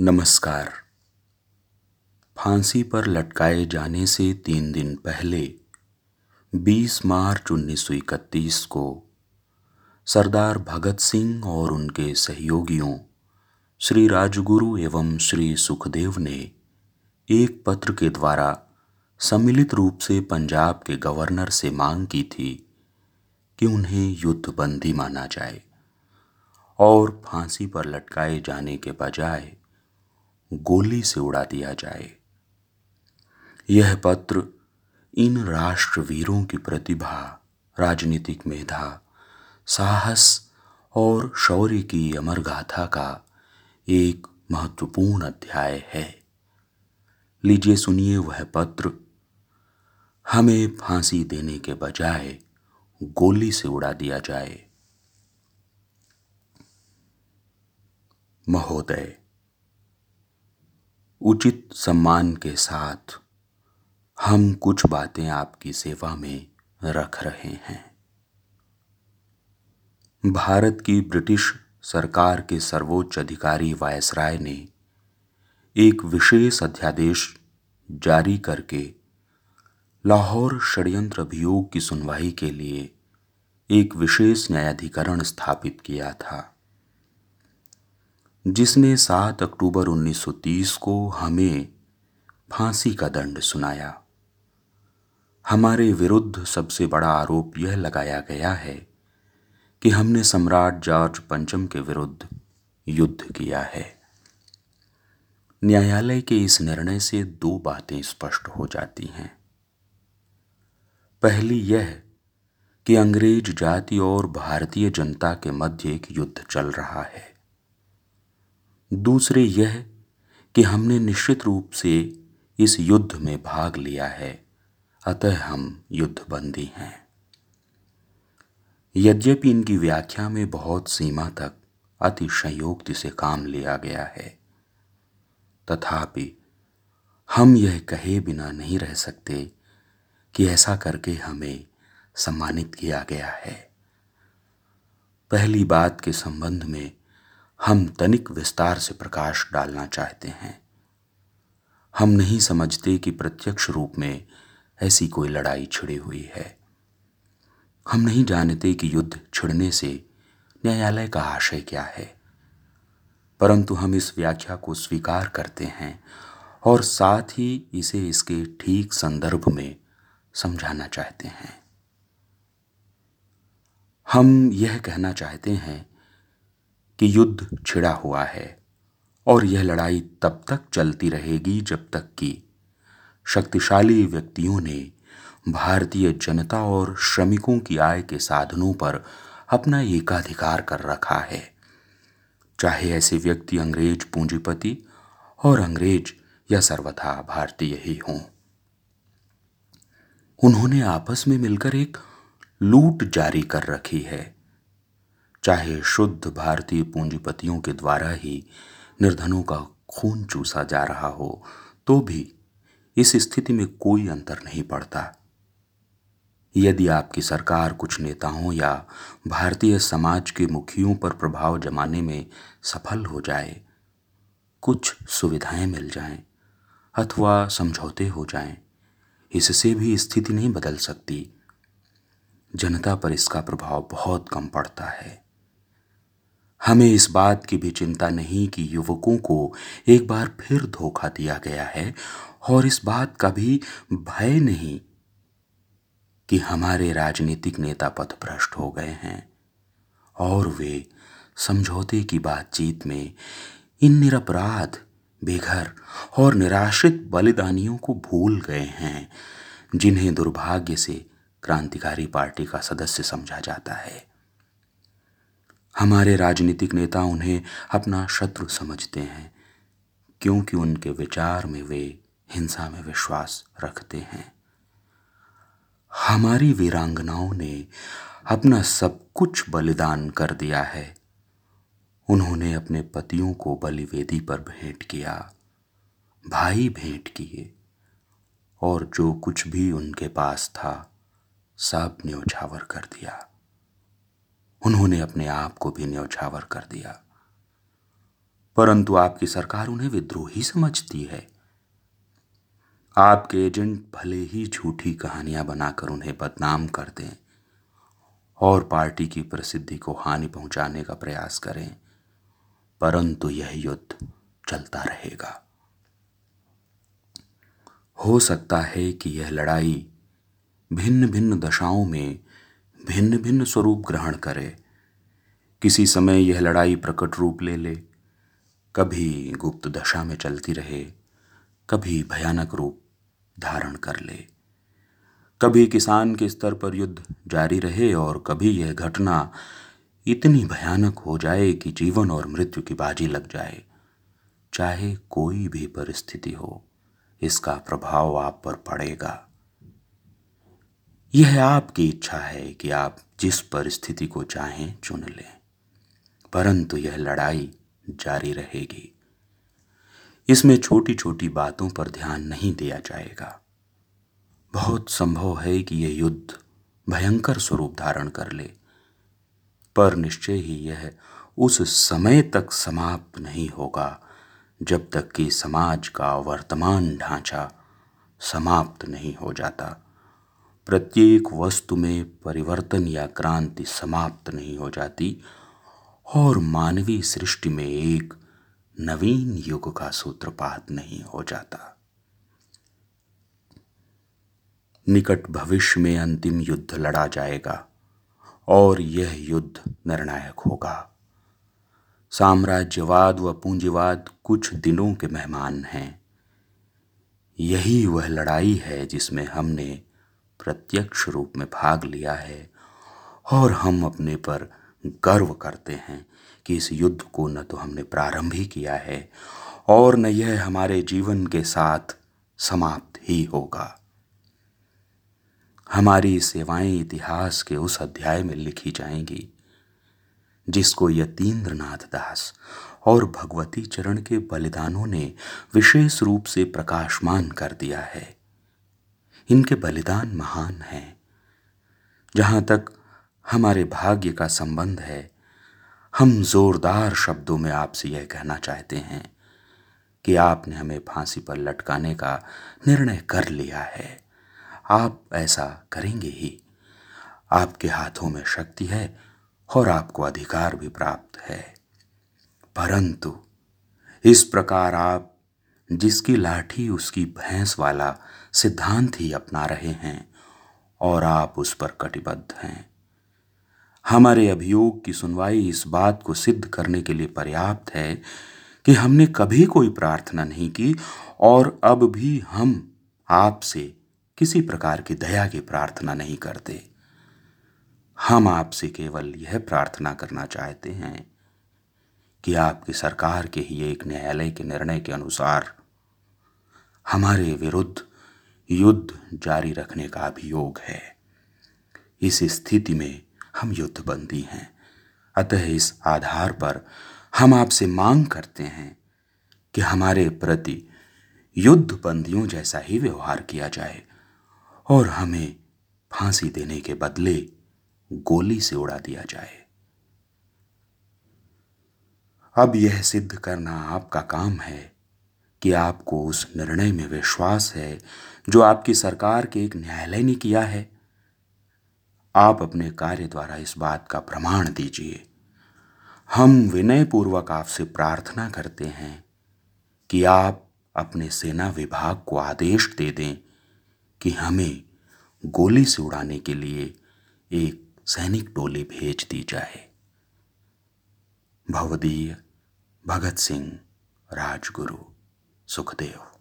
नमस्कार। फांसी पर लटकाए जाने से तीन दिन पहले 20 मार्च 1931 को, सरदार भगत सिंह और उनके सहयोगियों, श्री राजगुरु एवं श्री सुखदेव ने एक पत्र के द्वारा सम्मिलित रूप से पंजाब के गवर्नर से मांग की थी कि उन्हें युद्ध बंदी माना जाए और फांसी पर लटकाए जाने के बजाय गोली से उड़ा दिया जाए। यह पत्र इन राष्ट्रवीरों की प्रतिभा, राजनीतिक मेधा, साहस और शौर्य की अमर गाथा का एक महत्वपूर्ण अध्याय है। लीजिए सुनिए वह पत्र। हमें फांसी देने के बजाय गोली से उड़ा दिया जाए। महोदय उचित सम्मान के साथ हम कुछ बातें आपकी सेवा में रख रहे हैं। भारत की ब्रिटिश सरकार के सर्वोच्च अधिकारी वायसराय ने एक विशेष अध्यादेश जारी करके लाहौर षड्यंत्र अभियोग की सुनवाई के लिए एक विशेष न्यायाधिकरण स्थापित किया था। जिसने 7 अक्टूबर 1930 को हमें फांसी का दंड सुनाया। हमारे विरुद्ध सबसे बड़ा आरोप यह लगाया गया है कि हमने सम्राट जॉर्ज पंचम के विरुद्ध युद्ध किया है। न्यायालय के इस निर्णय से दो बातें स्पष्ट हो जाती हैं। पहली यह कि अंग्रेज़ जाति और भारतीय जनता के मध्य एक युद्ध चल रहा है। दूसरे यह कि हमने निश्चित रूप से इस युद्ध में भाग लिया है। अतः हम युद्धबंदी हैं। यद्यपि इनकी व्याख्या में बहुत सीमा तक अति संयोक्ति से काम लिया गया है, तथापि हम यह कहे बिना नहीं रह सकते कि ऐसा करके हमें सम्मानित किया गया है। पहली बात के संबंध में हम तनिक विस्तार से प्रकाश डालना चाहते हैं। हम नहीं समझते कि प्रत्यक्ष रूप में ऐसी कोई लड़ाई छिड़ी हुई है। हम नहीं जानते कि युद्ध छिड़ने से न्यायालय का आशय क्या है। परंतु हम इस व्याख्या को स्वीकार करते हैं और साथ ही इसे इसके ठीक संदर्भ में समझाना चाहते हैं। हम यह कहना चाहते हैं कि युद्ध छिड़ा हुआ है और यह लड़ाई तब तक चलती रहेगी जब तक कि शक्तिशाली व्यक्तियों ने भारतीय जनता और श्रमिकों की आय के साधनों पर अपना एकाधिकार कर रखा है। चाहे ऐसे व्यक्ति अंग्रेज़ पूंजीपति और अंग्रेज़ या सर्वथा भारतीय ही हों। उन्होंने आपस में मिलकर एक लूट जारी कर रखी है। चाहे शुद्ध भारतीय पूंजीपतियों के द्वारा ही निर्धनों का खून चूसा जा रहा हो तो भी इस स्थिति में कोई अंतर नहीं पड़ता। यदि आपकी सरकार कुछ नेताओं या भारतीय समाज के मुखियों पर प्रभाव जमाने में सफल हो जाए, कुछ सुविधाएँ मिल जाएँ, अथवा समझौते हो जाएँ, इससे भी स्थिति नहीं बदल सकती। जनता पर इसका प्रभाव बहुत कम पड़ता है। हमें इस बात की भी चिंता नहीं कि युवकों को एक बार फिर धोखा दिया गया है और इस बात का भी भय नहीं कि हमारे राजनीतिक नेता पथ भ्रष्ट हो गए हैं। और वे समझौते की बातचीत में इन निरपराध, बेघर और निराश्रित बलिदानियों को भूल गए हैं, जिन्हें दुर्भाग्य से क्रांतिकारी पार्टी का सदस्य समझा जाता है। हमारे राजनीतिक नेता उन्हें अपना शत्रु समझते हैं, क्योंकि उनके विचार में वे, हिंसा में विश्वास रखते हैं। हमारी वीरांगनाओं ने अपना सब कुछ बलिदान कर दिया है। उन्होंने अपने पतियों को बलिवेदी पर भेंट किया, भाई भेंट किए, और जो कुछ भी उनके पास था, सब न्यौछावर कर दिया। उन्होंने अपने आप को भी न्यौछावर कर दिया। परंतु आपकी सरकार उन्हें विद्रोही समझती है। आपके एजेंट भले ही झूठी कहानियाँ बनाकर उन्हें बदनाम कर दें और पार्टी की प्रसिद्धि को हानि पहुँचाने का प्रयास करें, परंतु यह युद्ध चलता रहेगा। हो सकता है कि यह लड़ाई भिन्न भिन्न दशाओं में भिन्न भिन्न स्वरूप ग्रहण करे। किसी समय यह लड़ाई प्रकट रूप ले ले। कभी गुप्त दशा में चलती रहे, कभी भयानक रूप धारण कर ले। कभी किसान के स्तर पर युद्ध जारी रहे और कभी यह घटना इतनी भयानक हो जाए कि जीवन और मृत्यु की बाजी लग जाए। चाहे कोई भी परिस्थिति हो, इसका प्रभाव आप पर पड़ेगा। यह आपकी इच्छा है कि आप जिस परिस्थिति को चाहें चुन लें। परंतु यह लड़ाई जारी रहेगी। इसमें छोटी छोटी बातों पर ध्यान नहीं दिया जाएगा। बहुत संभव है कि यह युद्ध भयंकर स्वरूप धारण कर ले, पर निश्चय ही यह उस समय तक समाप्त नहीं होगा, जब तक कि समाज का वर्तमान ढांचा समाप्त नहीं हो जाता। प्रत्येक वस्तु में परिवर्तन या क्रांति समाप्त नहीं हो जाती और मानवीय सृष्टि में एक नवीन युग का सूत्रपात नहीं हो जाता। निकट भविष्य में अंतिम युद्ध लड़ा जाएगा और यह युद्ध निर्णायक होगा। साम्राज्यवाद व पूंजीवाद कुछ दिनों के मेहमान हैं। यही वह लड़ाई है जिसमें हमने प्रत्यक्ष रूप में भाग लिया है और हम अपने पर गर्व करते हैं कि इस युद्ध को न तो हमने प्रारंभ ही किया है और न यह हमारे जीवन के साथ समाप्त ही होगा। हमारी सेवाएँ इतिहास के उस अध्याय में लिखी जाएँगी, जिसको यतीन्द्रनाथ दास और भगवती चरण के बलिदानों ने विशेष रूप से प्रकाशमान कर दिया है। इनके बलिदान महान हैं। जहाँ तक हमारे भाग्य का संबंध है, हम जोरदार शब्दों में आपसे यह कहना चाहते हैं कि आपने हमें फांसी पर लटकाने का निर्णय कर लिया है। आप ऐसा करेंगे ही। आपके हाथों में शक्ति है और आपको अधिकार भी प्राप्त है। परंतु इस प्रकार आप जिसकी लाठी उसकी भैंस वाला सिद्धांत ही अपना रहे हैं और आप उस पर कटिबद्ध हैं। हमारे अभियोग की सुनवाई इस बात को सिद्ध करने के लिए पर्याप्त है कि हमने कभी कोई प्रार्थना नहीं की और अब भी हम आपसे किसी प्रकार की दया की प्रार्थना नहीं करते। हम आपसे केवल यह प्रार्थना करना चाहते हैं कि आपकी सरकार के ही एक न्यायालय के निर्णय के अनुसार हमारे विरुद्ध युद्ध जारी रखने का अभियोग है। इस स्थिति में हम युद्धबंदी हैं। अतः इस आधार पर हम आपसे मांग करते हैं कि हमारे प्रति युद्ध बंदियों जैसा ही व्यवहार किया जाए और हमें फांसी देने के बदले गोली से उड़ा दिया जाए। अब यह सिद्ध करना आपका काम है कि आपको उस निर्णय में विश्वास है जो आपकी सरकार के एक न्यायालय ने किया है। आप अपने कार्य द्वारा इस बात का प्रमाण दीजिए। हम विनयपूर्वक आपसे प्रार्थना करते हैं कि आप अपने सेना विभाग को आदेश दे दें कि हमें गोली से उड़ाने के लिए एक सैनिक टोली भेज दी जाए। भवदीय भगत सिंह, राजगुरु। सुखदेव